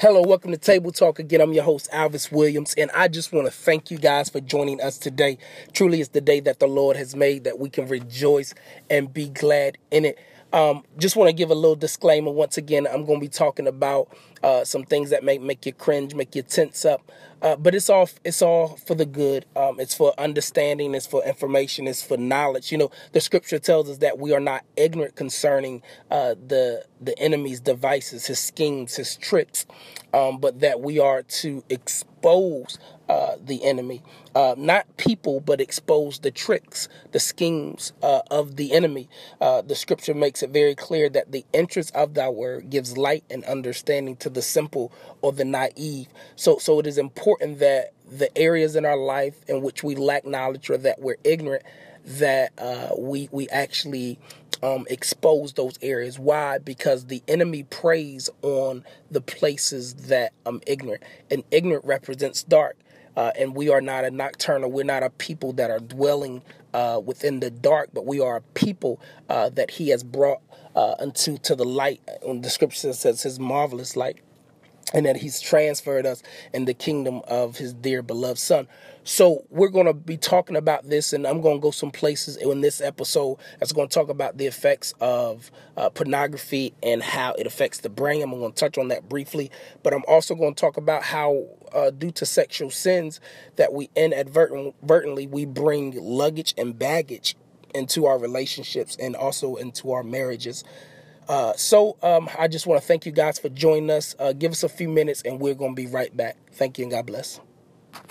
Hello, welcome to Table Talk again. I'm your host, Alvis Williams, and I just want to thank you guys for joining us today. Truly, it's the day that the Lord has made that we can rejoice and be glad in it. Um, just want to give a little disclaimer once again. I'm going to be talking about uh, some things that may make you cringe, make you tense up, uh, but it's all it's all for the good. Um, it's for understanding. It's for information. It's for knowledge. You know, the scripture tells us that we are not ignorant concerning uh, the the enemy's devices, his schemes, his tricks, um, but that we are to expose uh, the enemy. Uh, not people, but expose the tricks, the schemes uh, of the enemy. Uh, the scripture makes it very clear that the interest of thy word gives light and understanding to the simple or the naive. So, so it is important that the areas in our life in which we lack knowledge or that we're ignorant, that uh, we we actually um, expose those areas. Why? Because the enemy preys on the places that I'm ignorant, and ignorant represents dark. Uh, and we are not a nocturnal. We're not a people that are dwelling uh, within the dark, but we are a people uh, that He has brought uh, into to the light. The scripture says His marvelous light and that he's transferred us in the kingdom of his dear beloved son. So we're going to be talking about this, and I'm going to go some places in this episode that's going to talk about the effects of uh, pornography and how it affects the brain. I'm going to touch on that briefly, but I'm also going to talk about how, uh, due to sexual sins, that we inadvertently we bring luggage and baggage into our relationships and also into our marriages. Uh, so um, I just want to thank you guys for joining us. Uh, give us a few minutes and we're going to be right back. Thank you and God bless.